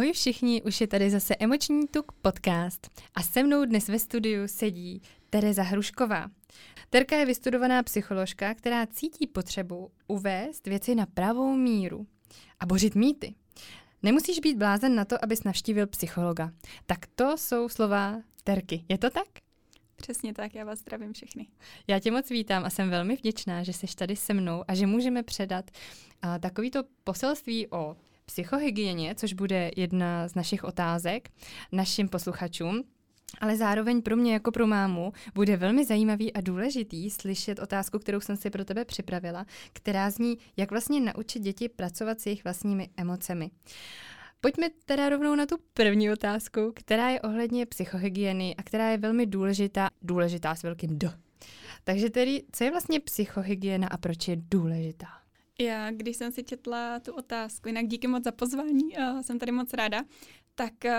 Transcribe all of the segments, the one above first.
Ahoj všichni, už je tady zase Emoční tuk podcast a se mnou dnes ve studiu sedí Tereza Hrušková. Terka je vystudovaná psycholožka, která cítí potřebu uvést věci na pravou míru a bořit mýty. Nemusíš být blázen na to, abys navštívil psychologa. Tak to jsou slova Terky. Je to tak? Přesně tak, já vás zdravím všechny. Já tě moc vítám a jsem velmi vděčná, že jsi tady se mnou a že můžeme předat uh, takovýto poselství o psychohygieně, což bude jedna z našich otázek našim posluchačům. Ale zároveň pro mě jako pro mámu bude velmi zajímavý a důležitý slyšet otázku, kterou jsem si pro tebe připravila, která zní, jak vlastně naučit děti pracovat s jejich vlastními emocemi. Pojďme teda rovnou na tu první otázku, která je ohledně psychohygieny a která je velmi důležitá, důležitá s velkým D. Takže tedy, co je vlastně psychohygiena a proč je důležitá? Já, když jsem si četla tu otázku, jinak díky moc za pozvání, uh, jsem tady moc ráda, tak uh,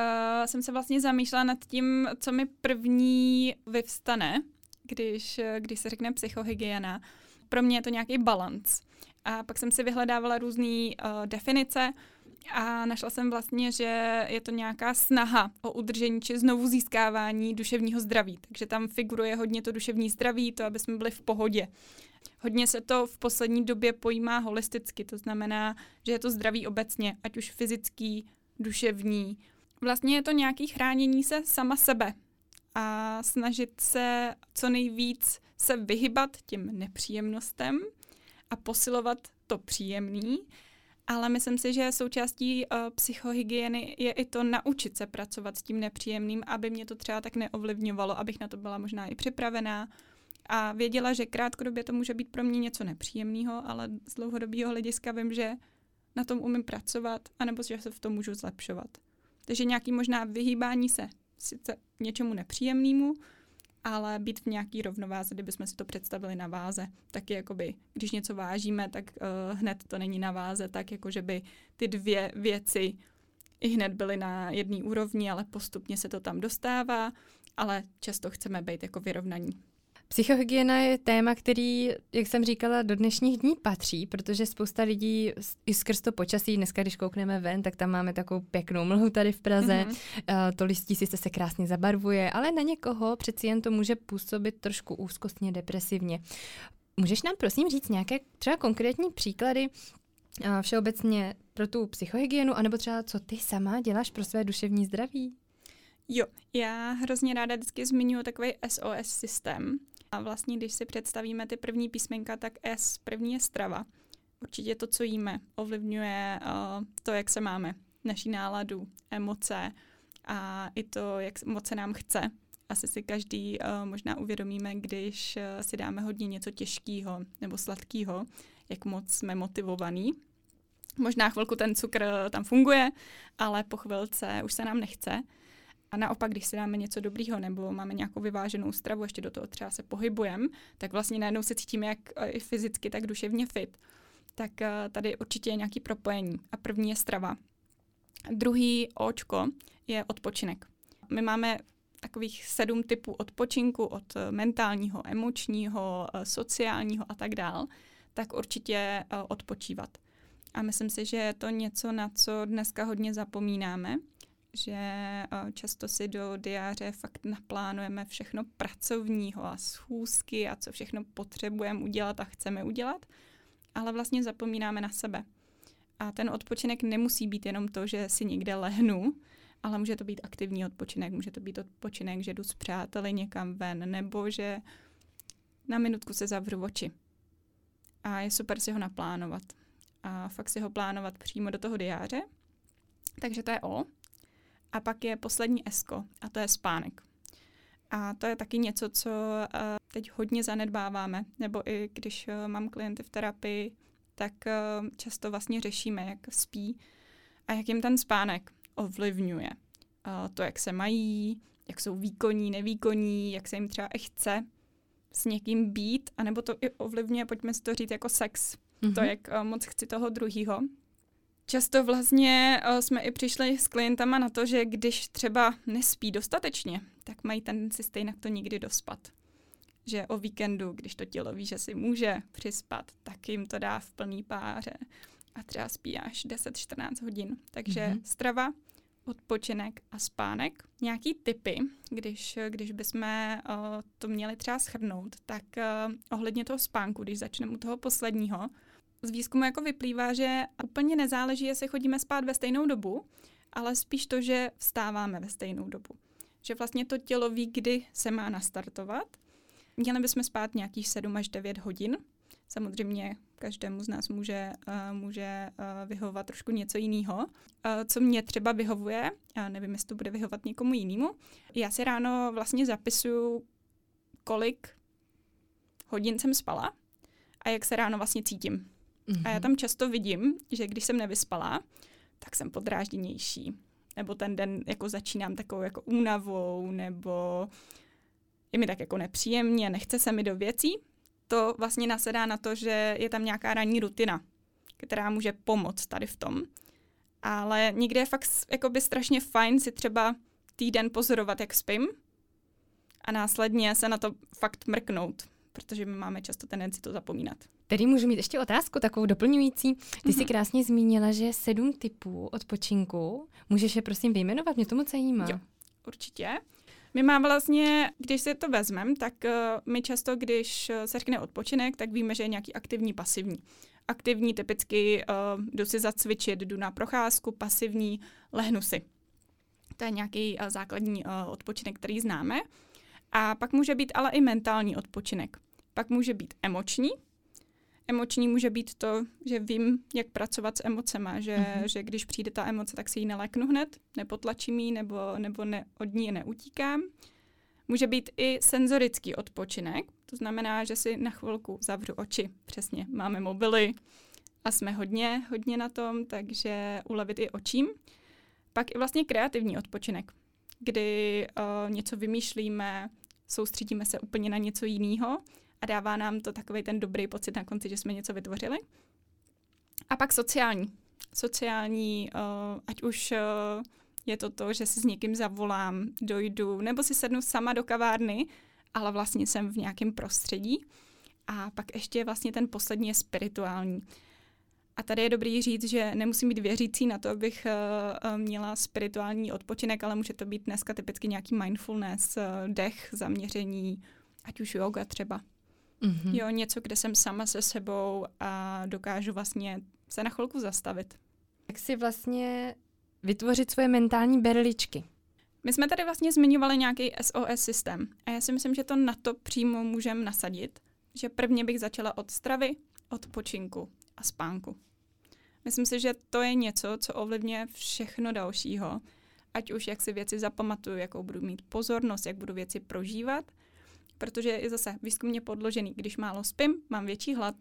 jsem se vlastně zamýšlela nad tím, co mi první vyvstane, když, když se řekne psychohygiena. Pro mě je to nějaký balans. A pak jsem si vyhledávala různé uh, definice a našla jsem vlastně, že je to nějaká snaha o udržení či znovu získávání duševního zdraví. Takže tam figuruje hodně to duševní zdraví, to, aby jsme byli v pohodě. Hodně se to v poslední době pojímá holisticky, to znamená, že je to zdraví obecně, ať už fyzický, duševní. Vlastně je to nějaké chránění se sama sebe a snažit se co nejvíc se vyhybat těm nepříjemnostem a posilovat to příjemný. Ale myslím si, že součástí uh, psychohygieny je i to naučit se pracovat s tím nepříjemným, aby mě to třeba tak neovlivňovalo, abych na to byla možná i připravená, a věděla, že krátkodobě to může být pro mě něco nepříjemného, ale z dlouhodobého hlediska vím, že na tom umím pracovat, anebo že se v tom můžu zlepšovat. Takže nějaký možná vyhýbání se sice něčemu nepříjemnému, ale být v nějaký rovnováze, kdybychom si to představili na váze. Taky jakoby, když něco vážíme, tak uh, hned to není na váze, tak jako že by ty dvě věci i hned byly na jedné úrovni, ale postupně se to tam dostává, ale často chceme být jako vyrovnaní. Psychohygiena je téma, který, jak jsem říkala, do dnešních dní patří, protože spousta lidí i skrz to počasí, dneska když koukneme ven, tak tam máme takovou pěknou mlhu tady v Praze, mm-hmm. to listí si se krásně zabarvuje, ale na někoho přeci jen to může působit trošku úzkostně, depresivně. Můžeš nám prosím říct nějaké třeba konkrétní příklady všeobecně pro tu psychohygienu, anebo třeba co ty sama děláš pro své duševní zdraví? Jo, já hrozně ráda vždycky zmiňuji takový SOS systém, a vlastně, když si představíme ty první písmenka, tak S první je strava. Určitě to, co jíme, ovlivňuje uh, to, jak se máme, naší náladu, emoce a i to, jak moc se nám chce. Asi si každý uh, možná uvědomíme, když uh, si dáme hodně něco těžkého nebo sladkého, jak moc jsme motivovaní. Možná chvilku ten cukr tam funguje, ale po chvilce už se nám nechce. A naopak, když si dáme něco dobrýho nebo máme nějakou vyváženou stravu, ještě do toho třeba se pohybujeme, tak vlastně najednou se cítíme jak eh, i fyzicky, tak duševně fit. Tak eh, tady určitě je nějaký propojení. A první je strava. Druhý očko je odpočinek. My máme takových sedm typů odpočinku od eh, mentálního, emočního, sociálního a tak dál, tak určitě odpočívat. A myslím si, že je to něco, na co dneska hodně zapomínáme že eh, často si do diáře fakt naplánujeme všechno pracovního a schůzky a co všechno potřebujeme udělat a chceme udělat, ale vlastně zapomínáme na sebe. A ten odpočinek nemusí být jenom to, že si někde lehnu, ale může to být aktivní odpočinek, může to být odpočinek, že jdu s přáteli někam ven, nebo že na minutku se zavřu oči. A je super si ho naplánovat. A fakt si ho plánovat přímo do toho diáře. Takže to je O. A pak je poslední esko a to je spánek. A to je taky něco, co uh, teď hodně zanedbáváme, nebo i když uh, mám klienty v terapii, tak uh, často vlastně řešíme, jak spí a jak jim ten spánek ovlivňuje. To, jak se mají, jak jsou výkonní, nevýkonní, jak se jim třeba i chce s někým být, anebo to i ovlivňuje, pojďme si to říct, jako sex. Mm-hmm. To, jak moc chci toho druhýho. Často vlastně uh, jsme i přišli s klientama na to, že když třeba nespí dostatečně, tak mají tendenci stejně to nikdy dospat. Že o víkendu, když to tělo ví, že si může přispat, tak jim to dá v plný páře a třeba spí až 10-14 hodin. Takže mm-hmm. strava, odpočinek a spánek. Nějaký typy, když, když bychom uh, to měli třeba schrnout, tak uh, ohledně toho spánku, když začneme u toho posledního, z výzkumu jako vyplývá, že úplně nezáleží, jestli chodíme spát ve stejnou dobu, ale spíš to, že vstáváme ve stejnou dobu. Že vlastně to tělo ví, kdy se má nastartovat. Měli bychom spát nějakých 7 až 9 hodin. Samozřejmě každému z nás může, uh, může uh, vyhovovat trošku něco jiného. Uh, co mě třeba vyhovuje, já nevím, jestli to bude vyhovovat někomu jinému, já si ráno vlastně zapisuju, kolik hodin jsem spala a jak se ráno vlastně cítím. Mm-hmm. A já mhm. tam často vidím, že když jsem nevyspala, tak jsem podrážděnější. Nebo ten den jako začínám takovou jako únavou, nebo je mi tak jako nepříjemně, nechce se mi do věcí. To vlastně nasedá na to, že je tam nějaká ranní rutina, která může pomoct tady v tom. Ale někde je fakt jakoby strašně fajn si třeba týden pozorovat, jak spím a následně se na to fakt mrknout, protože my máme často tendenci to zapomínat. Tady můžu mít ještě otázku takovou doplňující. Ty mm-hmm. jsi mhm. krásně zmínila, že sedm typů odpočinku. Můžeš je prosím vyjmenovat? Mě to moc zajímá. Jo, určitě. My máme vlastně, když si to vezmeme, tak uh, my často, když se řekne odpočinek, tak víme, že je nějaký aktivní, pasivní. Aktivní typicky uh, jdu si zacvičit, jdu na procházku, pasivní, lehnu si. To je nějaký uh, základní uh, odpočinek, který známe. A pak může být ale i mentální odpočinek. Pak může být emoční, Emoční může být to, že vím, jak pracovat s emocema, že, mm-hmm. že když přijde ta emoce, tak si ji neleknu hned, nepotlačím ji nebo, nebo ne, od ní neutíkám. Může být i senzorický odpočinek, to znamená, že si na chvilku zavřu oči. Přesně, máme mobily a jsme hodně, hodně na tom, takže ulevit i očím. Pak i vlastně kreativní odpočinek, kdy uh, něco vymýšlíme, soustředíme se úplně na něco jiného a dává nám to takový ten dobrý pocit na konci, že jsme něco vytvořili. A pak sociální. Sociální, uh, ať už uh, je to to, že si s někým zavolám, dojdu, nebo si sednu sama do kavárny, ale vlastně jsem v nějakém prostředí. A pak ještě vlastně ten poslední je spirituální. A tady je dobrý říct, že nemusím být věřící na to, abych uh, měla spirituální odpočinek, ale může to být dneska typicky nějaký mindfulness, uh, dech, zaměření, ať už yoga třeba. Mm-hmm. Jo, něco, kde jsem sama se sebou a dokážu vlastně se na chvilku zastavit. Jak si vlastně vytvořit svoje mentální berličky? My jsme tady vlastně zmiňovali nějaký SOS systém a já si myslím, že to na to přímo můžeme nasadit, že prvně bych začala od stravy, od počinku a spánku. Myslím si, že to je něco, co ovlivňuje všechno dalšího, ať už jak si věci zapamatuju, jakou budu mít pozornost, jak budu věci prožívat – protože je zase výzkumně podložený. Když málo spím, mám větší hlad.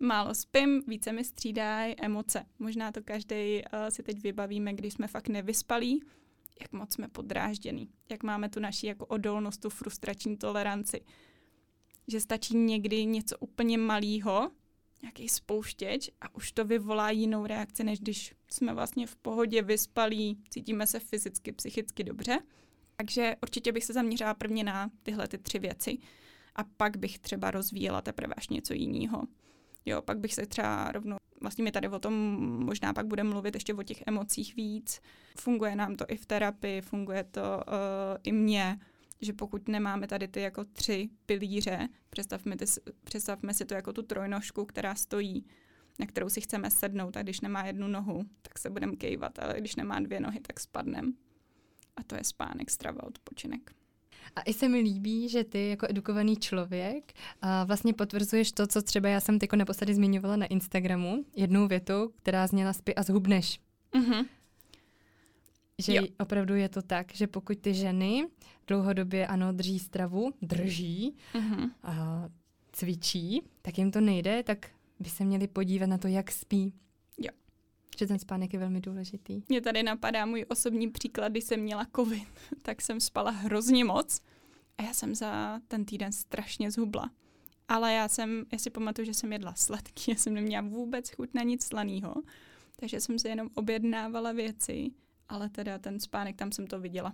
Málo spím, více mi střídají emoce. Možná to každý uh, si teď vybavíme, když jsme fakt nevyspalí, jak moc jsme podrážděný, jak máme tu naši jako odolnost, tu frustrační toleranci. Že stačí někdy něco úplně malého, nějaký spouštěč a už to vyvolá jinou reakci, než když jsme vlastně v pohodě, vyspalí, cítíme se fyzicky, psychicky dobře. Takže určitě bych se zaměřila prvně na tyhle ty tři věci a pak bych třeba rozvíjela teprve až něco jiného. Jo, pak bych se třeba rovnou, vlastně mi tady o tom možná pak budeme mluvit ještě o těch emocích víc. Funguje nám to i v terapii, funguje to uh, i mně, že pokud nemáme tady ty jako tři pilíře, představme, ty, představme si to jako tu trojnožku, která stojí, na kterou si chceme sednout a když nemá jednu nohu, tak se budeme kejvat, ale když nemá dvě nohy, tak spadneme a to je spánek, strava, odpočinek. A i se mi líbí, že ty jako edukovaný člověk a vlastně potvrzuješ to, co třeba já jsem tyko naposledy zmiňovala na Instagramu, jednou větou, která zněla spí a zhubneš. Mm-hmm. Že jo. opravdu je to tak, že pokud ty ženy dlouhodobě ano drží stravu, drží mm-hmm. a cvičí, tak jim to nejde, tak by se měli podívat na to, jak spí. Že ten spánek je velmi důležitý. Mě tady napadá můj osobní příklad, když jsem měla covid, tak jsem spala hrozně moc a já jsem za ten týden strašně zhubla. Ale já jsem, já si pamatuju, že jsem jedla sladký, já jsem neměla vůbec chuť na nic slaného, takže jsem se jenom objednávala věci, ale teda ten spánek, tam jsem to viděla.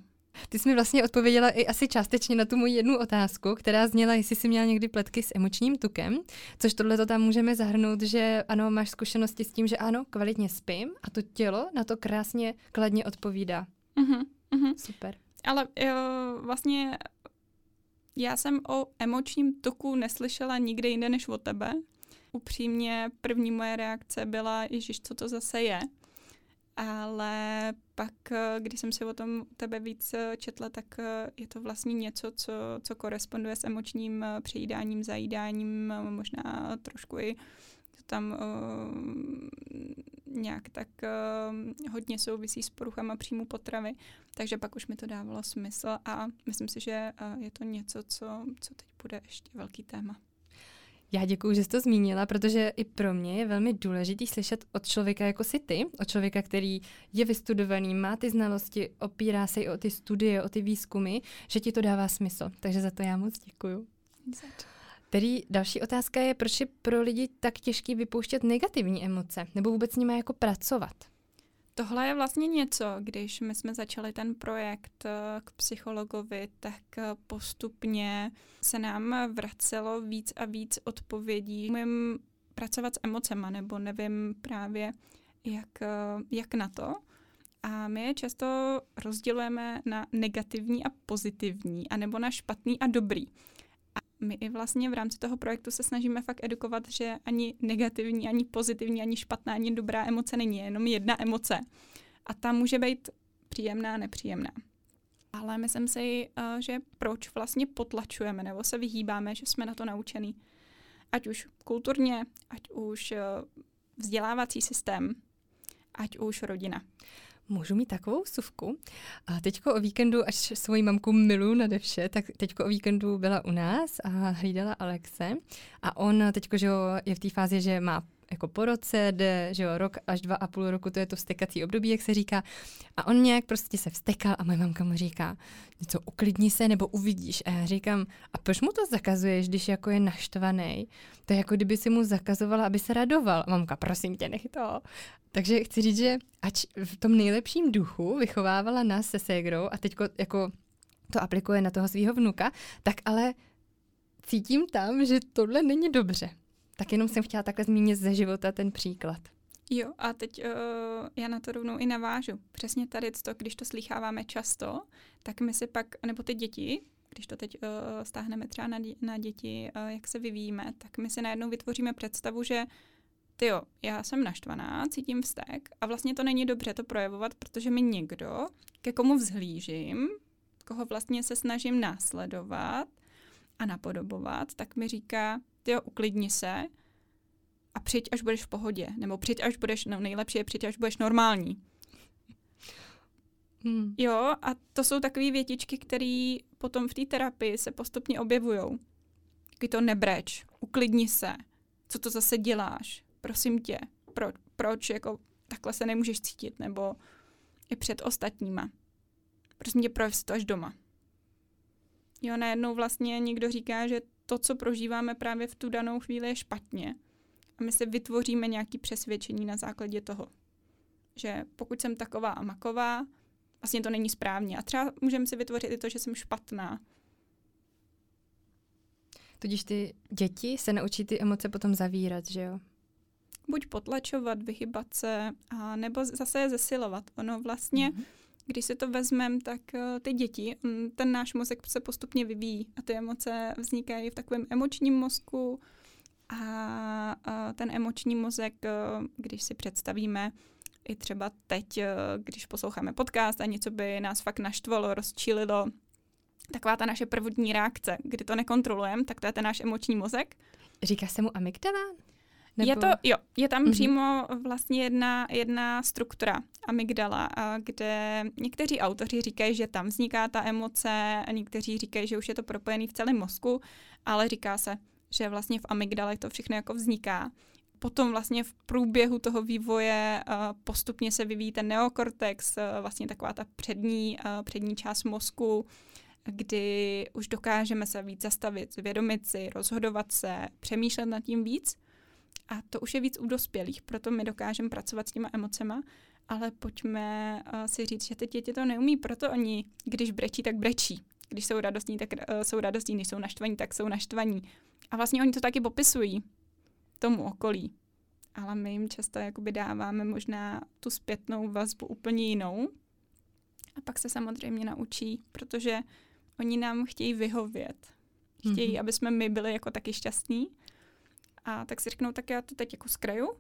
Ty jsi mi vlastně odpověděla i asi částečně na tu moji jednu otázku, která zněla, jestli jsi měla někdy pletky s emočním tukem, což tohle to tam můžeme zahrnout, že ano, máš zkušenosti s tím, že ano, kvalitně spím a to tělo na to krásně kladně odpovídá. Uh-huh, uh-huh. Super. Ale jo, vlastně já jsem o emočním tuku neslyšela nikde jinde než od tebe. Upřímně první moje reakce byla, ježiš, co to zase je. Ale pak, když jsem si o tom tebe víc četla, tak je to vlastně něco, co, co koresponduje s emočním přejídáním, zajídáním, možná trošku i to tam uh, nějak tak uh, hodně souvisí s poruchama příjmu potravy, takže pak už mi to dávalo smysl a myslím si, že uh, je to něco, co, co teď bude ještě velký téma. Já děkuji, že jsi to zmínila, protože i pro mě je velmi důležité slyšet od člověka jako si ty, od člověka, který je vystudovaný, má ty znalosti, opírá se i o ty studie, o ty výzkumy, že ti to dává smysl. Takže za to já moc děkuju. Tedy další otázka je, proč je pro lidi tak těžký vypouštět negativní emoce, nebo vůbec s nimi jako pracovat? Tohle je vlastně něco, když my jsme začali ten projekt eh, k psychologovi, tak eh, postupně se nám vracelo víc a víc odpovědí. Můžeme pracovat s emocema, nebo nevím právě, jak, eh, jak na to. A my je často rozdělujeme na negativní a pozitivní, anebo na špatný a dobrý my i vlastně v rámci toho projektu se snažíme fakt edukovat, že ani negativní, ani pozitivní, ani špatná, ani dobrá emoce není, jenom jedna emoce. A ta může být příjemná, nepříjemná. Ale myslím si, eh, že proč vlastně potlačujeme nebo se vyhýbáme, že jsme na to naučený. Ať už kulturně, ať už eh, vzdělávací systém, ať už rodina. Můžu mít takovou suvku. A teďko o víkendu, až svoji mamku milu nade vše, tak teďko o víkendu byla u nás a hlídala Alexe. A on teďko, že je v té fázi, že má jako po roce, jde, že jo, rok až dva a půl roku, to je to vstekací období, jak se říká. A on nějak prostě se vstekal a moje mamka mu říká, něco uklidni se nebo uvidíš. A já říkám, a proč mu to zakazuješ, když jako je naštvaný? To je jako kdyby si mu zakazovala, aby se radoval. A mamka, prosím tě, nech to. Takže chci říct, že ať v tom nejlepším duchu vychovávala nás se ségrou a teďko jako to aplikuje na toho svého vnuka, tak ale cítím tam, že tohle není dobře. Tak jenom jsem chtěla takhle zmínit ze života ten příklad. Jo, a teď uh, já na to rovnou i navážu. Přesně tady to, když to slycháváme často, tak my si pak, nebo ty děti, když to teď uh, stáhneme třeba na, dě, na děti, uh, jak se vyvíjíme, tak my si najednou vytvoříme představu, že ty jo, já jsem naštvaná, cítím vztek a vlastně to není dobře to projevovat, protože mi někdo, ke komu vzhlížím, koho vlastně se snažím následovat a napodobovat, tak mi říká, ty jo, uklidni se a přijď, až budeš v pohodě. Nebo přijď, až budeš, no nejlepší je přijď, až budeš normální. Hmm. Jo, a to jsou takové větičky, které potom v té terapii se postupně objevují. Taky to nebreč, uklidni se, co to zase děláš, prosím tě, pro, proč jako takhle se nemůžeš cítit, nebo i před ostatníma. Prosím tě, projev si to až doma. Jo, najednou vlastně někdo říká, že to, co prožíváme právě v tu danou chvíli, je špatně. A my si vytvoříme nějaké přesvědčení na základě toho, že pokud jsem taková a maková, vlastně to není správně. A třeba můžeme si vytvořit i to, že jsem špatná. Tudíž ty děti se naučí ty emoce potom zavírat, že jo? Buď potlačovat, vyhybat se, a nebo zase je zesilovat. Ono vlastně mm-hmm když si to vezmeme, tak uh, ty děti, um, ten náš mozek se postupně vyvíjí a ty emoce vznikají v takovém emočním mozku a ten emoční mozek, uh, když si představíme, i třeba teď, když posloucháme podcast a něco by nás fakt naštvalo, rozčílilo, taková ta naše prvotní reakce, kdy to nekontrolujeme, tak to je ten náš emoční mozek. Říká se mu amygdala? Nebo... Je to, jo, je tam mm-hmm. přímo vlastně jedna, jedna struktura amygdala, kde někteří autoři říkají, že tam vzniká ta emoce, a někteří říkají, že už je to propojený v celém mozku, ale říká se, že vlastně v amygdale to všechno jako vzniká. Potom vlastně v průběhu toho vývoje postupně se vyvíjí ten neokortex, vlastně taková ta přední, přední část mozku, kdy už dokážeme se víc zastavit, zvědomit si, rozhodovat se, přemýšlet nad tím víc. A to už je víc u dospělých, proto my dokážeme pracovat s těma emocema. ale pojďme uh, si říct, že ty děti to neumí, proto oni, když brečí, tak brečí. Když jsou radostní, tak uh, jsou radostní, když jsou naštvaní, tak jsou naštvaní. A vlastně oni to taky popisují tomu okolí. Ale my jim často jakoby dáváme možná tu zpětnou vazbu úplně jinou. A pak se samozřejmě naučí, protože oni nám chtějí vyhovět. Chtějí, mm-hmm. aby jsme my byli jako taky šťastní. A tak si řeknou, tak já to teď jako skraju,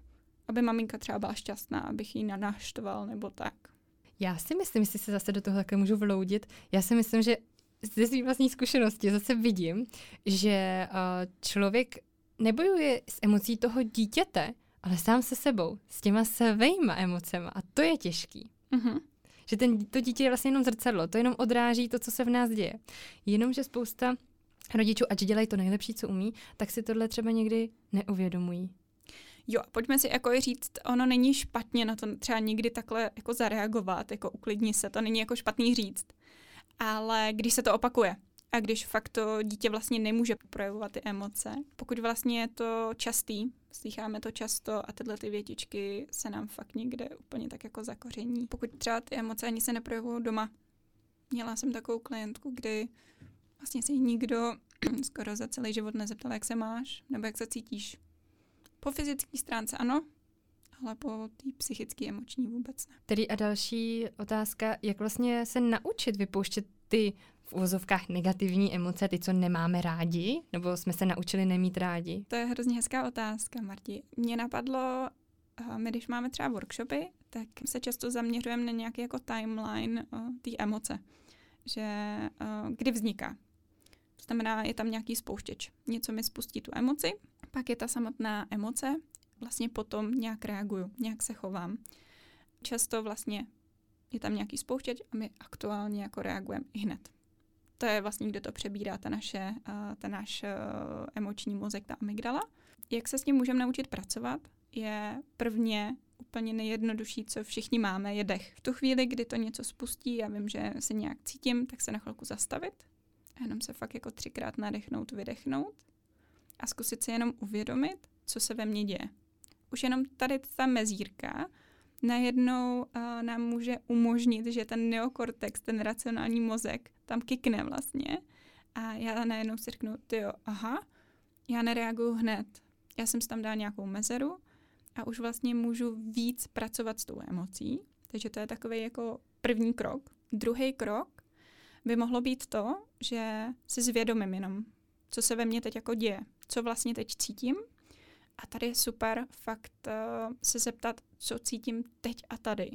aby maminka třeba byla šťastná, abych ji nanáštoval nebo tak. Já si myslím, jestli se zase do toho také můžu vloudit, já si myslím, že ze svým vlastní zkušenosti zase vidím, že uh, člověk nebojuje s emocí toho dítěte, ale sám se sebou, s těma svýma emocema a to je těžký. Mm-hmm. Že ten, to dítě je vlastně jenom zrcadlo, to jenom odráží to, co se v nás děje. Jenomže spousta rodičů, ať dělají to nejlepší, co umí, tak si tohle třeba někdy neuvědomují. Jo, pojďme si jako říct, ono není špatně na to třeba někdy takhle jako zareagovat, jako uklidni se, to není jako špatný říct. Ale když se to opakuje a když fakt to dítě vlastně nemůže projevovat ty emoce, pokud vlastně je to častý, slycháme to často a tyhle ty větičky se nám fakt někde úplně tak jako zakoření. Pokud třeba ty emoce ani se neprojevují doma. Měla jsem takovou klientku, kdy vlastně se nikdo skoro za celý život nezeptal, jak se máš nebo jak se cítíš. Po fyzické stránce ano, ale po té psychické, emoční vůbec ne. Tedy a další otázka, jak vlastně se naučit vypouštět ty v uvozovkách negativní emoce, ty, co nemáme rádi, nebo jsme se naučili nemít rádi? To je hrozně hezká otázka, Marti. Mně napadlo, eh, my když máme třeba workshopy, tak se často zaměřujeme na nějaký jako timeline uh, té emoce, že uh, kdy vzniká. Znamená, je tam nějaký spouštěč. Něco mi spustí tu emoci, pak je ta samotná emoce, vlastně potom nějak reaguju, nějak se chovám. Často vlastně je tam nějaký spouštěč a my aktuálně jako reagujeme i hned. To je vlastně, kde to přebírá ta naše, ten náš emoční mozek, ta amygdala. Jak se s tím můžeme naučit pracovat, je prvně úplně nejjednodušší, co všichni máme, je dech. V tu chvíli, kdy to něco spustí, já vím, že se nějak cítím, tak se na chvilku zastavit a jenom se fakt jako třikrát nadechnout, vydechnout a zkusit si jenom uvědomit, co se ve mně děje. Už jenom tady ta mezírka najednou uh, nám může umožnit, že ten neokortex, ten racionální mozek tam kikne vlastně a já najednou si řeknu, jo, aha, já nereaguju hned. Já jsem si tam dala nějakou mezeru a už vlastně můžu víc pracovat s tou emocí. Takže to je takový jako první krok. Druhý krok by mohlo být to, že si zvědomím jenom, co se ve mně teď jako děje, co vlastně teď cítím. A tady je super fakt uh, se zeptat, co cítím teď a tady.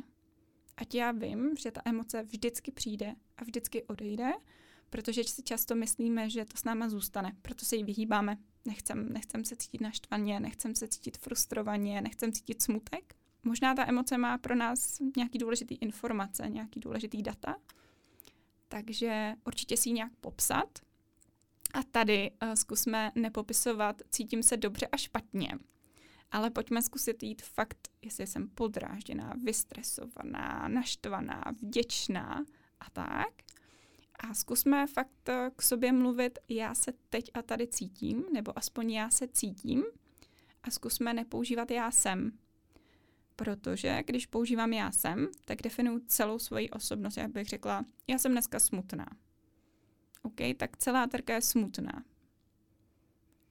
Ať já vím, že ta emoce vždycky přijde a vždycky odejde, protože si často myslíme, že to s náma zůstane, proto se jí vyhýbáme. Nechcem, nechcem se cítit naštvaně, nechcem se cítit frustrovaně, nechcem cítit smutek. Možná ta emoce má pro nás nějaký důležitý informace, nějaký důležitý data, takže určitě si ji nějak popsat. A tady uh, zkusme nepopisovat, cítím se dobře a špatně, ale pojďme zkusit jít fakt, jestli jsem podrážděná, vystresovaná, naštvaná, vděčná a tak. A zkusme fakt eh, k sobě mluvit, já se teď a tady cítím, nebo aspoň já se cítím. A zkusme nepoužívat já jsem, Protože když používám já jsem, tak definuji celou svoji osobnost. Já bych řekla, já jsem dneska smutná. OK, tak celá trka je smutná.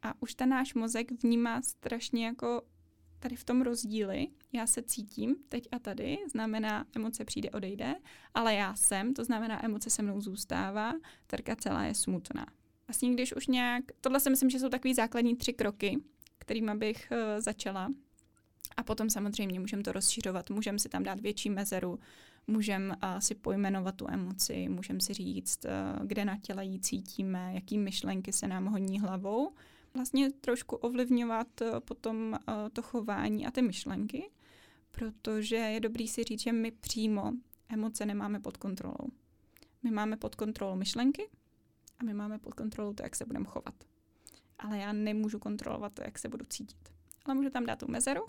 A už ten náš mozek vnímá strašně jako tady v tom rozdíly. Já se cítím teď a tady, znamená emoce přijde, odejde, ale já jsem, to znamená emoce se mnou zůstává, trka celá je smutná. Vlastně když už nějak, tohle si myslím, že jsou takový základní tři kroky, kterými bych uh, začala a potom samozřejmě můžeme to rozšiřovat, můžeme si tam dát větší mezeru, můžeme uh, si pojmenovat tu emoci, můžeme si říct, uh, kde na těle jí cítíme, jaký myšlenky se nám honí hlavou. Vlastně trošku ovlivňovat uh, potom uh, to chování a ty myšlenky, protože je dobrý si říct, že my přímo emoce nemáme pod kontrolou. My máme pod kontrolou myšlenky a my máme pod kontrolou to, jak se budeme chovat. Ale já nemůžu kontrolovat to, jak se budu cítit. Ale můžu tam dát tu mezeru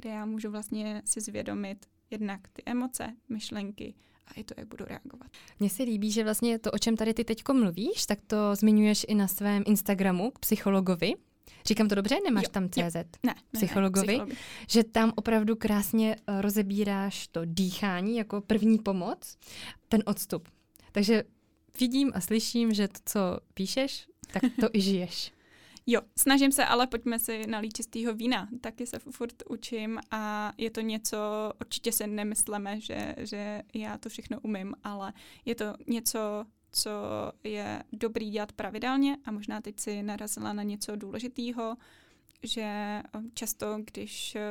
kde já můžu vlastně si zvědomit jednak ty emoce, myšlenky a i to, jak budu reagovat. Mně se líbí, že vlastně to, o čem tady ty teď mluvíš, tak to zmiňuješ i na svém Instagramu k psychologovi. Říkám to dobře? Nemáš Jo, tam jo. CZ? Ne, Psychologovi? Ne, ne, psychologi. Že tam opravdu krásně eh, rozebíráš to dýchání jako první pomoc, ten odstup. Takže vidím a slyším, že to, co píšeš, tak to i žiješ. Jo, snažím se, ale pojďme si nalít čistýho vína. Taky se furt učím a je to něco, určitě se nemyslíme, že, že já to všechno umím, ale je to něco, co je dobrý dělat pravidelně a možná teď si narazila na něco důležitého, že eh, často, když eh,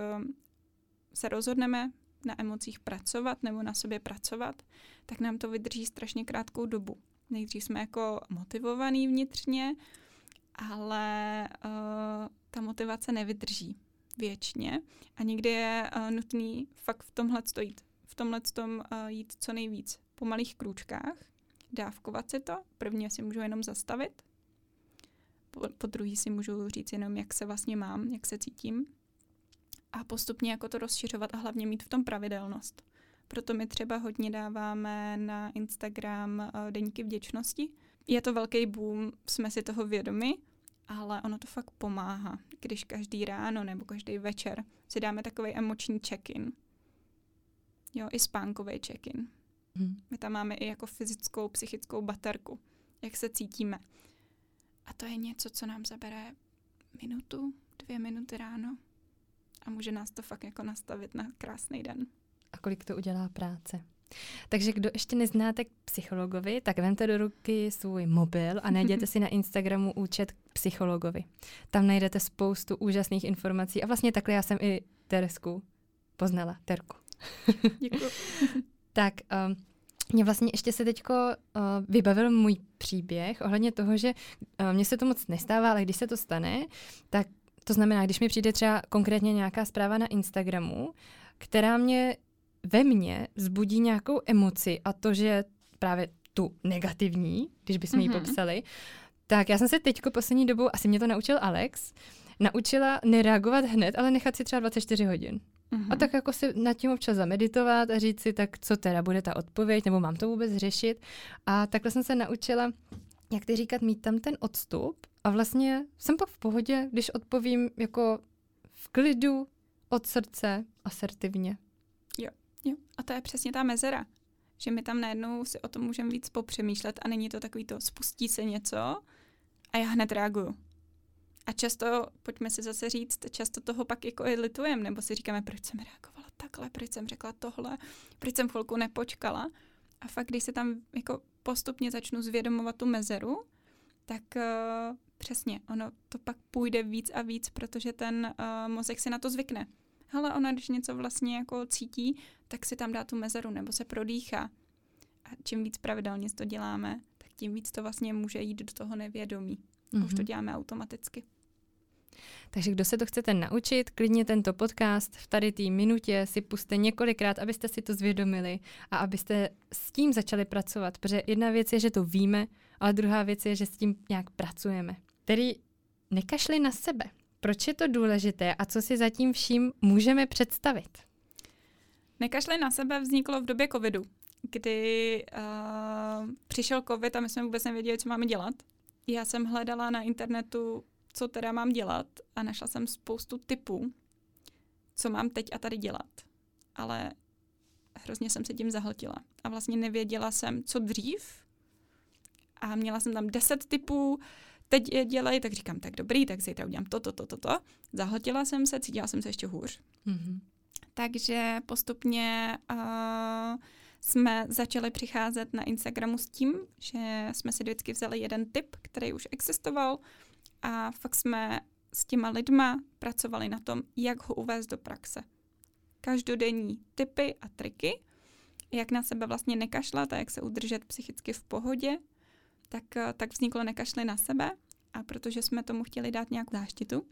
se rozhodneme na emocích pracovat nebo na sobě pracovat, tak nám to vydrží strašně krátkou dobu. Nejdřív jsme jako motivovaný vnitřně, ale uh, ta motivace nevydrží věčně a někdy je uh, nutný fakt v tomhle jít. V tomhle tom uh, jít co nejvíc po malých krůčkách, dávkovat si to. Prvně si můžu jenom zastavit, po, po druhý si můžu říct jenom, jak se vlastně mám, jak se cítím a postupně jako to rozšiřovat a hlavně mít v tom pravidelnost. Proto my třeba hodně dáváme na Instagram deníky vděčnosti. Je to velký boom, jsme si toho vědomi, ale ono to fakt pomáhá, když každý ráno nebo každý večer si dáme takový emoční check-in. Jo, i spánkový check-in. Hm. My tam máme i jako fyzickou, psychickou baterku, jak se cítíme. A to je něco, co nám zabere minutu, dvě minuty ráno a může nás to fakt jako nastavit na krásný den. A kolik to udělá práce. Takže kdo ještě neznáte k psychologovi, tak vemte do ruky svůj mobil a najděte si na Instagramu účet k psychologovi. Tam najdete spoustu úžasných informací a vlastně takhle já jsem i Teresku poznala, Terku. Děkuji. Tak um, mě vlastně ještě se teďko uh, vybavil můj příběh ohledně toho, že uh, mně se to moc nestává, ale když se to stane, tak to znamená, když mi přijde třeba konkrétně nějaká zpráva na Instagramu, která mě ve mně vzbudí nějakou emoci a to, že právě tu negativní, když bychom ji Mhm. popsali, tak já jsem se teďko poslední dobou, asi mě to naučil Alex, naučila nereagovat hned, ale nechat si třeba 24 hodin. Mhm. A tak jako si nad tím občas zameditovat a říct si, tak co teda bude ta odpověď, nebo mám to vůbec řešit. A takhle jsem se naučila, jak ty říkat, mít tam ten odstup a vlastně jsem pak v pohodě, když odpovím jako v klidu, od srdce, asertivně. Jo, a to je přesně ta mezera. Že my tam najednou si o tom můžeme víc popřemýšlet a není to takový to, spustí se něco a já hned reaguju. A často, pojďme si zase říct, často toho pak jako i litujeme, nebo si říkáme, proč jsem reagovala takhle, proč jsem řekla tohle, proč jsem chvilku nepočkala. A fakt, když se tam jako postupně začnu zvědomovat tu mezeru, tak uh, přesně, ono to pak půjde víc a víc, protože ten uh, mozek si na to zvykne. Hele, ona když něco vlastně jako cítí, tak si tam dá tu mezeru nebo se prodýchá. A čím víc pravidelně to děláme, tak tím víc to vlastně může jít do toho nevědomí. Mm-hmm. Už to děláme automaticky. Takže kdo se to chcete naučit, klidně tento podcast v tady té minutě si puste několikrát, abyste si to zvědomili a abyste s tím začali pracovat. Protože jedna věc je, že to víme, ale druhá věc je, že s tím nějak pracujeme. Tedy nekašli na sebe. Proč je to důležité a co si zatím vším můžeme představit? Nekašli na sebe vzniklo v době covidu, kdy uh, přišel covid a my jsme vůbec nevěděli, co máme dělat. Já jsem hledala na internetu, co teda mám dělat a našla jsem spoustu typů, co mám teď a tady dělat. Ale hrozně jsem se tím zahltila. A vlastně nevěděla jsem, co dřív. A měla jsem tam deset typů, teď je dělej, tak říkám, tak dobrý, tak zítra udělám toto, toto, toto. Zahltila jsem se, cítila jsem se ještě hůř. Mm-hmm. Takže postupně uh, jsme začali přicházet na Instagramu s tím, že jsme si vždycky vzali jeden tip, který už existoval a fakt jsme s těma lidma pracovali na tom, jak ho uvést do praxe. Každodenní tipy a triky, jak na sebe vlastně nekašlat a jak se udržet psychicky v pohodě, tak, tak vzniklo nekašli na sebe a protože jsme tomu chtěli dát nějakou záštitu,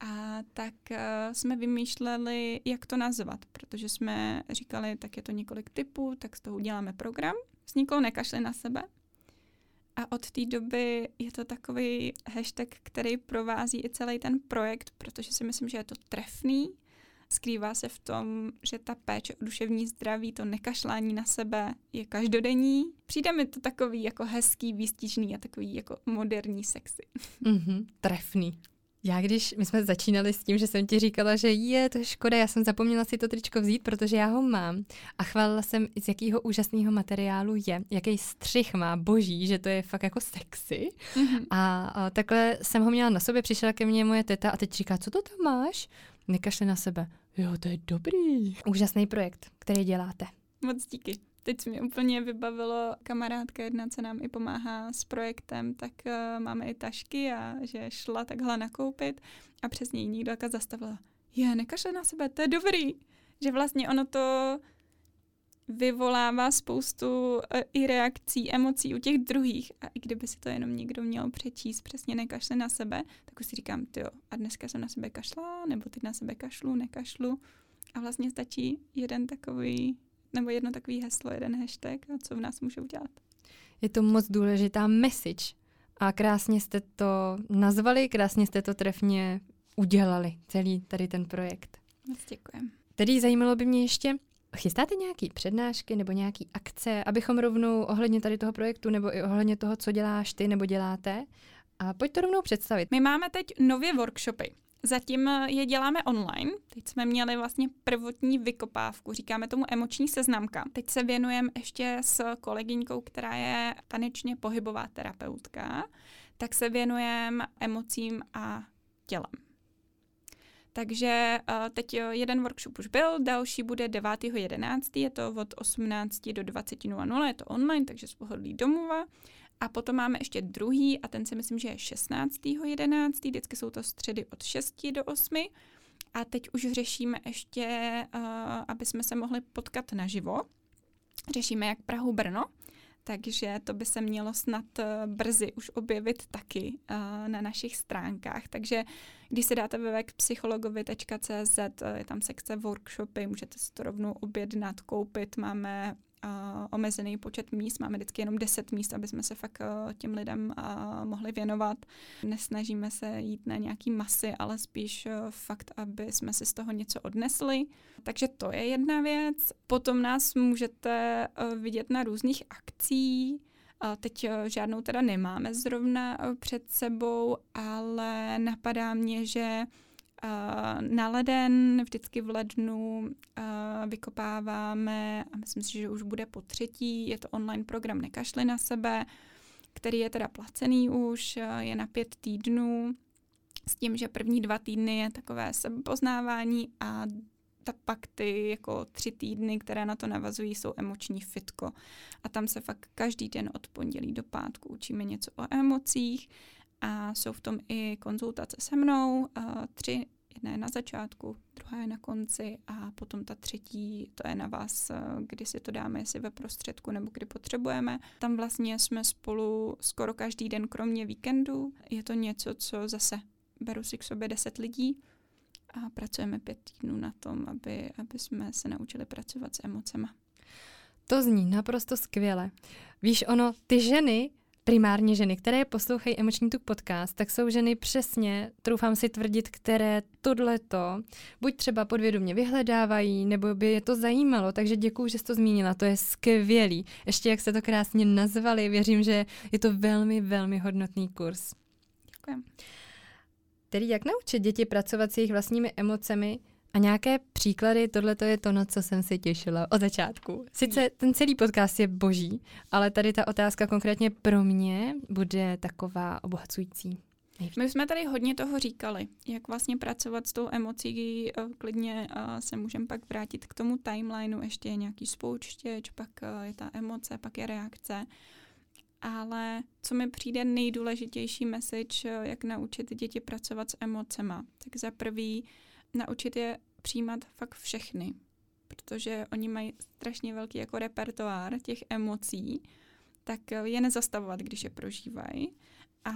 a tak uh, jsme vymýšleli, jak to nazvat, protože jsme říkali, tak je to několik typů, tak z toho uděláme program. Vzniklo nekašli na sebe. A od té doby je to takový hashtag, který provází i celý ten projekt, protože si myslím, že je to trefný. Skrývá se v tom, že ta péče o duševní zdraví, to nekašlání na sebe je každodenní. Přijde mi to takový jako hezký, výstižný a takový jako moderní sexy. Mm-hmm. Trefný. Já když, my jsme začínali s tím, že jsem ti říkala, že je, to škoda, já jsem zapomněla si to tričko vzít, protože já ho mám a chválila jsem, z jakého úžasného materiálu je, jaký střih má, boží, že to je fakt jako sexy. Mm-hmm. A, a takhle jsem ho měla na sobě, přišla ke mně moje teta a teď říká, co to tam máš? Nekašli na sebe. Jo, to je dobrý. Úžasný projekt, který děláte. Moc díky. Teď se mi úplně vybavilo kamarádka jedna, co nám i pomáhá s projektem, tak uh, máme i tašky a že šla takhle nakoupit a přes něj někdo zastavila. Je, nekašle na sebe, to je dobrý. Že vlastně ono to vyvolává spoustu uh, i reakcí, emocí u těch druhých. A i kdyby si to jenom někdo měl přečíst, přesně nekašle na sebe, tak už si říkám, jo, a dneska jsem na sebe kašla, nebo teď na sebe kašlu, nekašlu. A vlastně stačí jeden takový nebo jedno takový heslo, jeden hashtag a co v nás může udělat. Je to moc důležitá message a krásně jste to nazvali, krásně jste to trefně udělali, celý tady ten projekt. Moc děkujem. Tedy zajímalo by mě ještě, chystáte nějaké přednášky nebo nějaké akce, abychom rovnou ohledně tady toho projektu nebo i ohledně toho, co děláš ty nebo děláte, a pojď to rovnou představit. My máme teď nově workshopy. Zatím je děláme online. Teď jsme měli vlastně prvotní vykopávku, říkáme tomu emoční seznamka. Teď se věnujeme ještě s kolegyňkou, která je tanečně pohybová terapeutka, tak se věnujeme emocím a tělem. Takže uh, teď jeden workshop už byl, další bude 9.11. Je to od 18 do 20.00, je to online, takže z pohodlí domova. A potom máme ještě druhý a ten si myslím, že je 16.11. Vždycky jsou to středy od 6 do 8. A teď už řešíme ještě, uh, aby jsme se mohli potkat naživo. Řešíme jak Prahu Brno, takže to by se mělo snad uh, brzy už objevit taky uh, na našich stránkách. Takže když se dáte webek psychologovi.cz, je tam sekce workshopy, můžete si to rovnou objednat, koupit. Máme omezený počet míst, máme vždycky jenom 10 míst, aby jsme se fakt uh, těm lidem uh, mohli věnovat. Nesnažíme se jít na nějaký masy, ale spíš uh, fakt, aby jsme si z toho něco odnesli. Takže to je jedna věc. Potom nás můžete vidět na různých akcích, Teď žádnou teda nemáme zrovna před sebou, ale napadá mě, že na leden, vždycky v lednu vykopáváme, a myslím si, že už bude po třetí, je to online program Nekašli na sebe, který je teda placený už, je na pět týdnů, s tím, že první dva týdny je takové sebepoznávání a ta pak ty jako tři týdny, které na to navazují, jsou emoční fitko. A tam se fakt každý den od pondělí do pátku učíme něco o emocích a jsou v tom i konzultace se mnou, tři Jedna je na začátku, druhá je na konci a potom ta třetí, to je na vás, eh, kdy si to dáme, jestli ve prostředku nebo kdy potřebujeme. Tam vlastně jsme spolu skoro každý den, kromě víkendu. Je to něco, co zase beru si k sobě deset lidí a pracujeme pět týdnů na tom, aby, aby jsme se naučili pracovat s emocema. To zní naprosto skvěle. Víš, ono, ty ženy primárně ženy, které poslouchají Emoční tuk podcast, tak jsou ženy přesně, troufám si tvrdit, které tohleto buď třeba podvědomě vyhledávají, nebo by je to zajímalo, takže děkuji, že jsi to zmínila, to je skvělý. Ještě jak se to krásně nazvali, věřím, že je to velmi, velmi hodnotný kurz. Děkuji. Tedy jak naučit děti pracovat s jejich vlastními emocemi, a nějaké příklady, tohle to je to, na co jsem se těšila od začátku. Sice ten celý podcast je boží, ale tady ta otázka konkrétně pro mě bude taková obohacující. My jsme tady hodně toho říkali, jak vlastně pracovat s tou emocí, eh, klidně eh, se můžeme pak vrátit k tomu timelineu, ještě je nějaký spouštěč, pak eh, je ta emoce, pak je reakce. Ale co mi přijde nejdůležitější message, jak naučit děti pracovat s emocema, tak za prvý naučit je přijímat fakt všechny, protože oni mají strašně velký jako repertoár těch emocí, tak je nezastavovat, když je prožívají a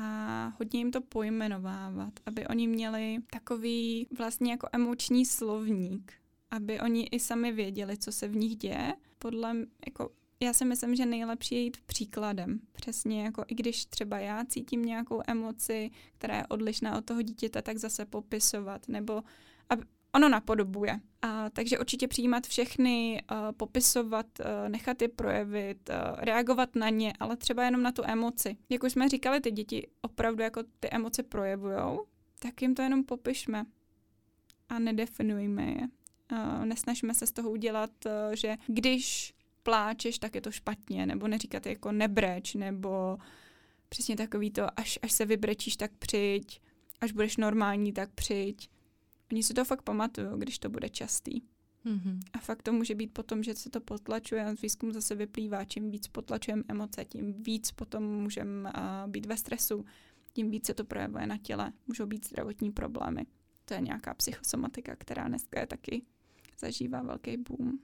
hodně jim to pojmenovávat, aby oni měli takový vlastně jako emoční slovník, aby oni i sami věděli, co se v nich děje. Podle jako já si myslím, že nejlepší je jít příkladem. Přesně jako i když třeba já cítím nějakou emoci, která je odlišná od toho dítěte, tak zase popisovat, nebo aby, ono napodobuje. A, takže určitě přijímat všechny, uh, popisovat, uh, nechat je projevit, uh, reagovat na ně, ale třeba jenom na tu emoci. Jak už jsme říkali, ty děti opravdu jako ty emoce projevujou, tak jim to jenom popišme a nedefinujme je. Uh, nesnažíme se z toho udělat, uh, že když pláčeš, tak je to špatně, nebo neříkat jako nebreč, nebo přesně takový to, až, až se vybrečíš, tak přijď, až budeš normální, tak přijď. Oni si to fakt pamatují, když to bude častý. Mm-hmm. A fakt to může být potom, že se to potlačuje a z výzkumu zase vyplývá, čím víc potlačujeme emoce, tím víc potom můžeme uh, být ve stresu, tím víc se to projevuje na těle, můžou být zdravotní problémy. To je nějaká psychosomatika, která dneska je taky zažívá velký boom.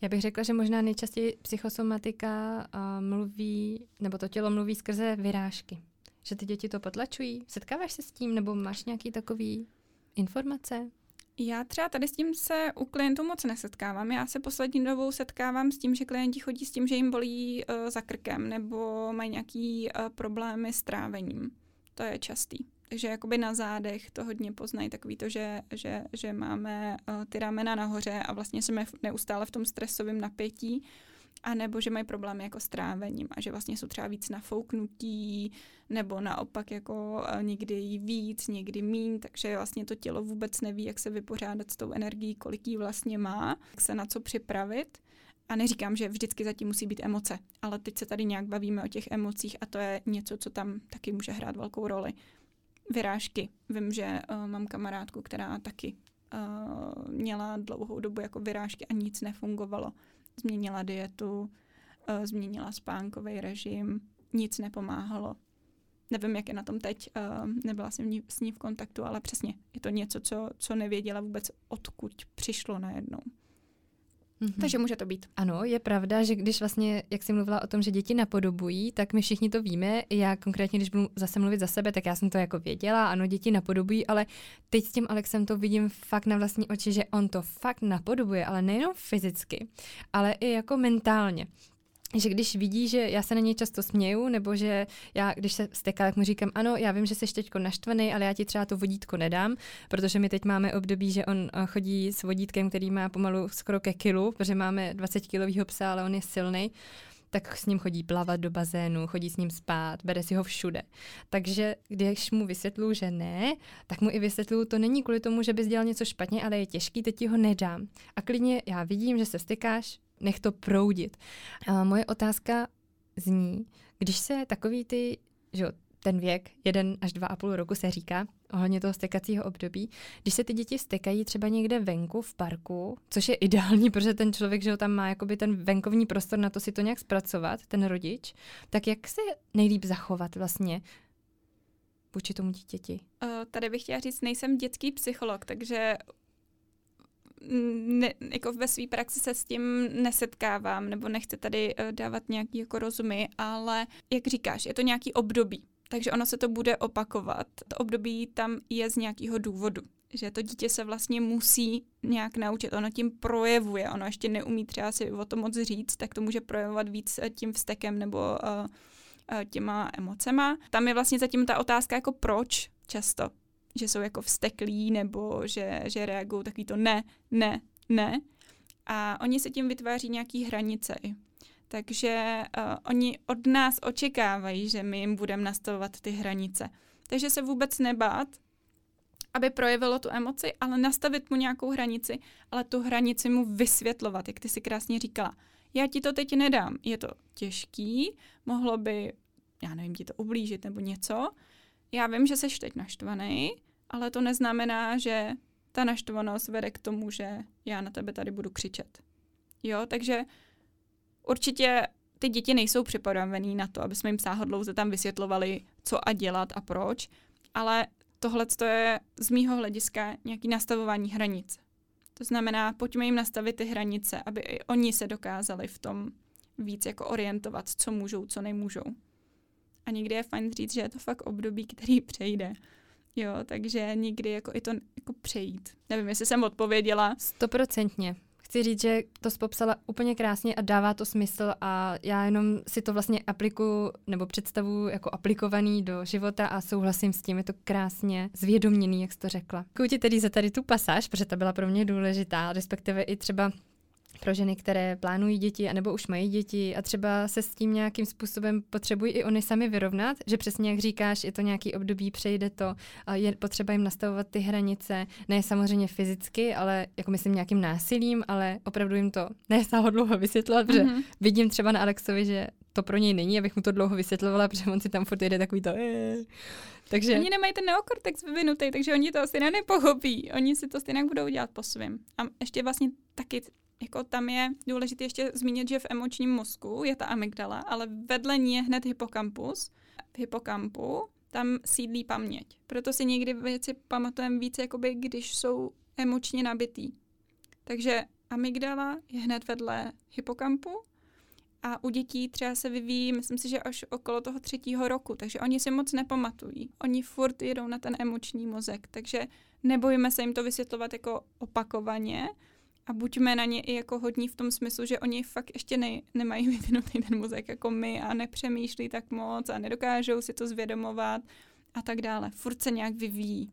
Já bych řekla, že možná nejčastěji psychosomatika uh, mluví, nebo to tělo mluví skrze vyrážky. Že ty děti to potlačují. Setkáváš se s tím, nebo máš nějaký takový informace? Já třeba tady s tím se u klientů moc nesetkávám. Já se poslední dobou setkávám s tím, že klienti chodí s tím, že jim bolí uh, za krkem nebo mají nějaký uh, problémy s trávením. To je častý. Takže jakoby na zádech to hodně poznají, takový to, že, že, že máme uh, ty ramena nahoře a vlastně jsme neustále v tom stresovém napětí, a nebo že mají problémy jako s trávením a že vlastně jsou třeba víc nafouknutí, nebo naopak jako uh, někdy jí víc, někdy mín, takže vlastně to tělo vůbec neví, jak se vypořádat s tou energií, kolik jí vlastně má, jak se na co připravit. A neříkám, že vždycky zatím musí být emoce, ale teď se tady nějak bavíme o těch emocích a to je něco, co tam taky může hrát velkou roli vyrážky. Vím, že uh, mám kamarádku, která taky uh, měla dlouhou dobu jako vyrážky a nic nefungovalo. Změnila dietu, uh, změnila spánkový režim, nic nepomáhalo. Nevím, jak je na tom teď, uh, nebyla jsem s ní v kontaktu, ale přesně je to něco, co, co nevěděla vůbec, odkud přišlo najednou. Mm-hmm. Takže může to být. Ano, je pravda, že když vlastně, jak jsi mluvila o tom, že děti napodobují, tak my všichni to víme. Já konkrétně, když budu zase mluvit za sebe, tak já jsem to jako věděla, ano, děti napodobují, ale teď s tím Alexem to vidím fakt na vlastní oči, že on to fakt napodobuje, ale nejenom fyzicky, ale i jako mentálně že když vidí, že já se na něj často směju, nebo že já, když se steká, tak mu říkám, ano, já vím, že jsi teď naštvaný, ale já ti třeba to vodítko nedám, protože my teď máme období, že on eh, chodí s vodítkem, který má pomalu skoro ke kilu, protože máme 20 kilového psa, ale on je silný tak s ním chodí plavat do bazénu, chodí s ním spát, bere si ho všude. Takže když mu vysvětlu, že ne, tak mu i vysvětlu, to není kvůli tomu, že bys dělal něco špatně, ale je těžký, teď ti ho nedám. A klidně já vidím, že se stykáš, nech to proudit. A moje otázka zní, když se takový ty, že ten věk, jeden až dva a půl roku se říká, ohledně toho stekacího období, když se ty děti stekají třeba někde venku v parku, což je ideální, protože ten člověk, že tam má jakoby ten venkovní prostor na to si to nějak zpracovat, ten rodič, tak jak se nejlíp zachovat vlastně vůči tomu dítěti? Uh, tady bych chtěla říct, nejsem dětský psycholog, takže ne, jako ve své praxi se s tím nesetkávám, nebo nechci tady uh, dávat nějaký jako rozumy, ale jak říkáš, je to nějaký období. Takže ono se to bude opakovat. To období tam je z nějakého důvodu že to dítě se vlastně musí nějak naučit. Ono tím projevuje, ono ještě neumí třeba si o tom moc říct, tak to může projevovat víc eh, tím vztekem nebo uh, těma emocema. Tam je vlastně zatím ta otázka jako proč často že jsou jako vsteklí nebo že, že reagují takový to ne, ne, ne. A oni se tím vytváří nějaký hranice. Takže uh, oni od nás očekávají, že my jim budeme nastavovat ty hranice. Takže se vůbec nebát, aby projevilo tu emoci, ale nastavit mu nějakou hranici, ale tu hranici mu vysvětlovat, jak ty si krásně říkala. Já ti to teď nedám. Je to těžký, mohlo by, já nevím, ti to ublížit nebo něco, já vím, že jsi teď naštvaný, ale to neznamená, že ta naštvanost vede k tomu, že já na tebe tady budu křičet. Jo, takže určitě ty děti nejsou připravený na to, aby jsme jim sáhodlouze tam vysvětlovali, co a dělat a proč, ale tohle je z mýho hlediska nějaký nastavování hranic. To znamená, pojďme jim nastavit ty hranice, aby i oni se dokázali v tom víc jako orientovat, co můžou, co nemůžou. A někdy je fajn říct, že je to fakt období, který přejde. Jo, takže někdy jako i to jako přejít. Nevím, jestli jsem odpověděla. Stoprocentně. Chci říct, že to popsala úplně krásně a dává to smysl a já jenom si to vlastně aplikuju nebo představu jako aplikovaný do života a souhlasím s tím, je to krásně zvědoměný, jak jsi to řekla. Děkuji ti tedy za tady tu pasáž, protože ta byla pro mě důležitá, respektive i třeba pro ženy, které plánují děti anebo už mají děti a třeba se s tím nějakým způsobem potřebují i oni sami vyrovnat, že přesně jak říkáš, je to nějaký období, přejde to, je potřeba jim nastavovat ty hranice, ne samozřejmě fyzicky, ale jako myslím nějakým násilím, ale opravdu jim to nestálo dlouho vysvětlovat, protože mm-hmm. vidím třeba na Alexovi, že to pro něj není, abych mu to dlouho vysvětlovala, protože on si tam furt jede takový to. Eee. Takže... Oni nemají ten neokortex vyvinutý, takže oni to asi nepochopí. Oni si to stejně budou dělat po svém. A ještě vlastně taky jako tam je důležité ještě zmínit, že v emočním mozku je ta amygdala, ale vedle ní je hned hypokampus. V hypokampu tam sídlí paměť. Proto si někdy věci pamatujeme více, jakoby, když jsou emočně nabitý. Takže amygdala je hned vedle hypokampu a u dětí třeba se vyvíjí, myslím si, že až okolo toho třetího roku, takže oni si moc nepamatují. Oni furt jedou na ten emoční mozek, takže nebojíme se jim to vysvětlovat jako opakovaně, a buďme na ně i jako hodní v tom smyslu, že oni fakt ještě ne, nemají vyvinutý ten mozek jako my a nepřemýšlí tak moc a nedokážou si to zvědomovat a tak dále. Furt se nějak vyvíjí.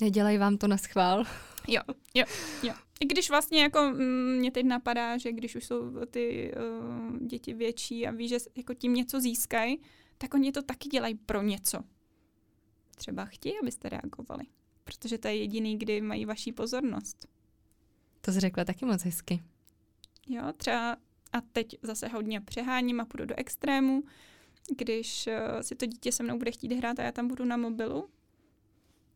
Nedělají vám to na schvál. Jo, jo, jo. I když vlastně jako mm, mě teď napadá, že když už jsou ty uh, děti větší a ví, že jako tím něco získají, tak oni to taky dělají pro něco. Třeba chtějí, abyste reagovali, protože to je jediný, kdy mají vaší pozornost. To jsi řekla taky moc hezky. Jo, třeba a teď zase hodně přeháním a půjdu do extrému, když uh, si to dítě se mnou bude chtít hrát a já tam budu na mobilu,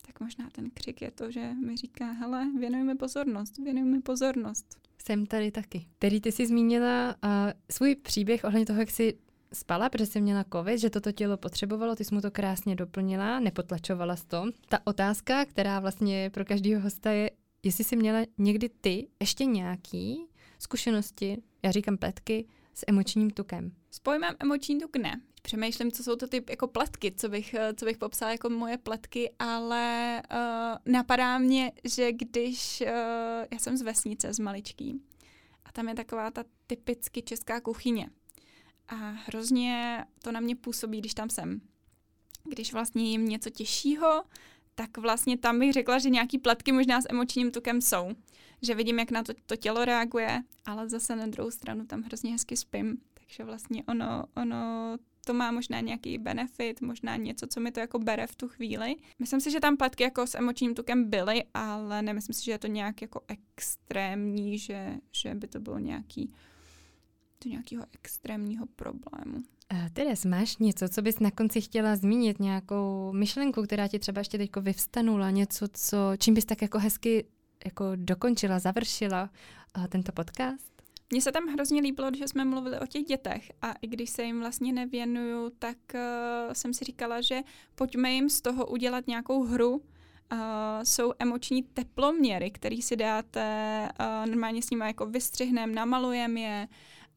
tak možná ten křik je to, že mi říká, hele, věnuj mi pozornost, věnuj mi pozornost. Jsem tady taky. Tedy ty jsi zmínila uh, svůj příběh ohledně toho, jak jsi spala, protože jsi měla covid, že toto tělo potřebovalo, ty jsi mu to krásně doplnila, nepotlačovala jsi to. Ta otázka, která vlastně pro každého hosta je, jestli jsi měla někdy ty ještě nějaký zkušenosti, já říkám pletky, s emočním tukem. S pojmem emoční tuk ne. Přemýšlím, co jsou to ty jako pletky, co bych, co bych popsala jako moje pletky, ale uh, napadá mě, že když, uh, já jsem z vesnice, z maličký, a tam je taková ta typicky česká kuchyně. A hrozně to na mě působí, když tam jsem. Když vlastně jim něco těžšího, tak vlastně tam bych řekla, že nějaký pletky možná s emočním tukem jsou. Že vidím, jak na to, to tělo reaguje, ale zase na druhou stranu tam hrozně hezky spím. Takže vlastně ono, ono to má možná nějaký benefit, možná něco, co mi to jako bere v tu chvíli. Myslím si, že tam pletky jako s emočním tukem byly, ale nemyslím si, že je to nějak jako extrémní, že, že by to bylo nějaký do nějakého extrémního problému. Teres, máš něco, co bys na konci chtěla zmínit, nějakou myšlenku, která ti třeba ještě teď vyvstanula, něco, co, čím bys tak jako hezky jako dokončila, završila uh, tento podcast? Mně se tam hrozně líbilo, že jsme mluvili o těch dětech a i když se jim vlastně nevěnuju, tak uh, jsem si říkala, že pojďme jim z toho udělat nějakou hru, uh, jsou emoční teploměry, který si dáte, uh, normálně s nimi jako vystřihneme, namalujeme je,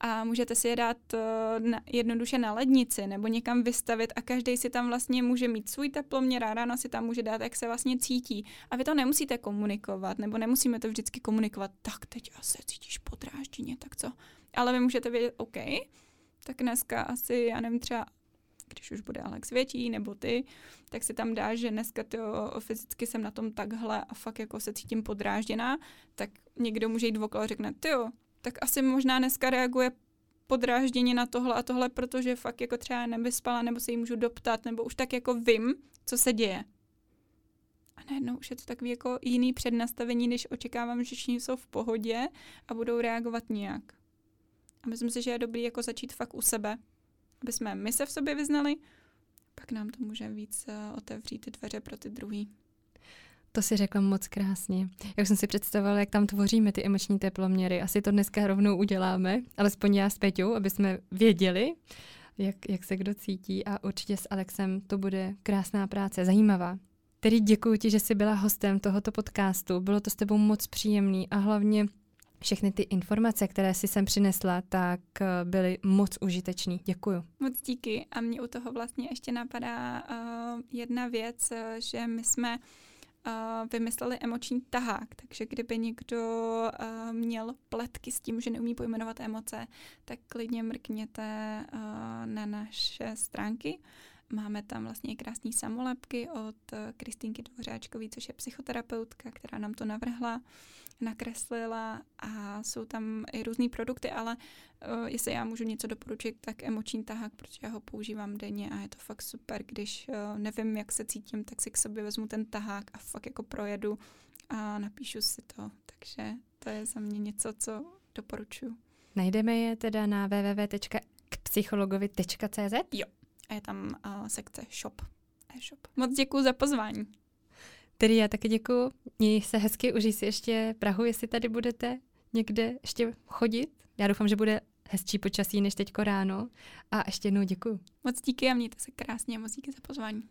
a můžete si je dát uh, na, jednoduše na lednici nebo někam vystavit a každý si tam vlastně může mít svůj teploměr a ráno si tam může dát, jak se vlastně cítí. A vy to nemusíte komunikovat, nebo nemusíme to vždycky komunikovat, tak teď asi cítíš podrážděně, tak co? Ale vy můžete vědět, OK, tak dneska asi, já nevím, třeba když už bude Alex větší, nebo ty, tak si tam dáš, že dneska to fyzicky jsem na tom takhle a fakt jako se cítím podrážděná, tak někdo může jít okolo a řekne, ty jo, tak asi možná dneska reaguje podrážděně na tohle a tohle, protože fakt jako třeba nevyspala, nebo se jí můžu doptat, nebo už tak jako vím, co se děje. A najednou už je to takový jako jiný přednastavení, než očekávám, že všichni jsou v pohodě a budou reagovat nějak. A myslím si, že je dobrý jako začít fakt u sebe, aby jsme my se v sobě vyznali, pak nám to může víc eh, otevřít dveře pro ty druhý. To si řekla moc krásně. Jak jsem si představovala, jak tam tvoříme ty emoční teploměry. Asi to dneska rovnou uděláme, alespoň já s Peťou, aby jsme věděli, jak, jak se kdo cítí a určitě s Alexem to bude krásná práce, zajímavá. Tedy děkuji ti, že jsi byla hostem tohoto podcastu. Bylo to s tebou moc příjemný a hlavně všechny ty informace, které si sem přinesla, tak eh, byly moc užitečný. Děkuju. Moc díky. A mě u toho vlastně ještě napadá uh, jedna věc, eh, že my jsme vymysleli emoční tahák, takže kdyby někdo uh, měl pletky s tím, že neumí pojmenovat emoce, tak klidně mrkněte uh, na naše stránky. Máme tam vlastně i krásné samolepky od eh, Kristýnky Dvořáčkové, což je psychoterapeutka, která nám to navrhla, nakreslila a jsou tam i různé produkty, ale uh, jestli já můžu něco doporučit, tak emoční tahák, protože já ho používám denně a je to fakt super, když uh, nevím, jak se cítím, tak si k sobě vezmu ten tahák a fakt jako projedu a napíšu si to. Takže to je za mě něco, co doporučuji. Najdeme je teda na www.psychologovi.cz? Jo, a je tam uh, sekce shop. E-shop. Moc děkuji za pozvání. Tedy já taky děkuji. Měj se hezky, užij si ještě Prahu, jestli tady budete někde ještě chodit. Já doufám, že bude hezčí počasí než teďko ráno. A ještě jednou děkuji. Moc díky a mějte se krásně a moc díky za pozvání.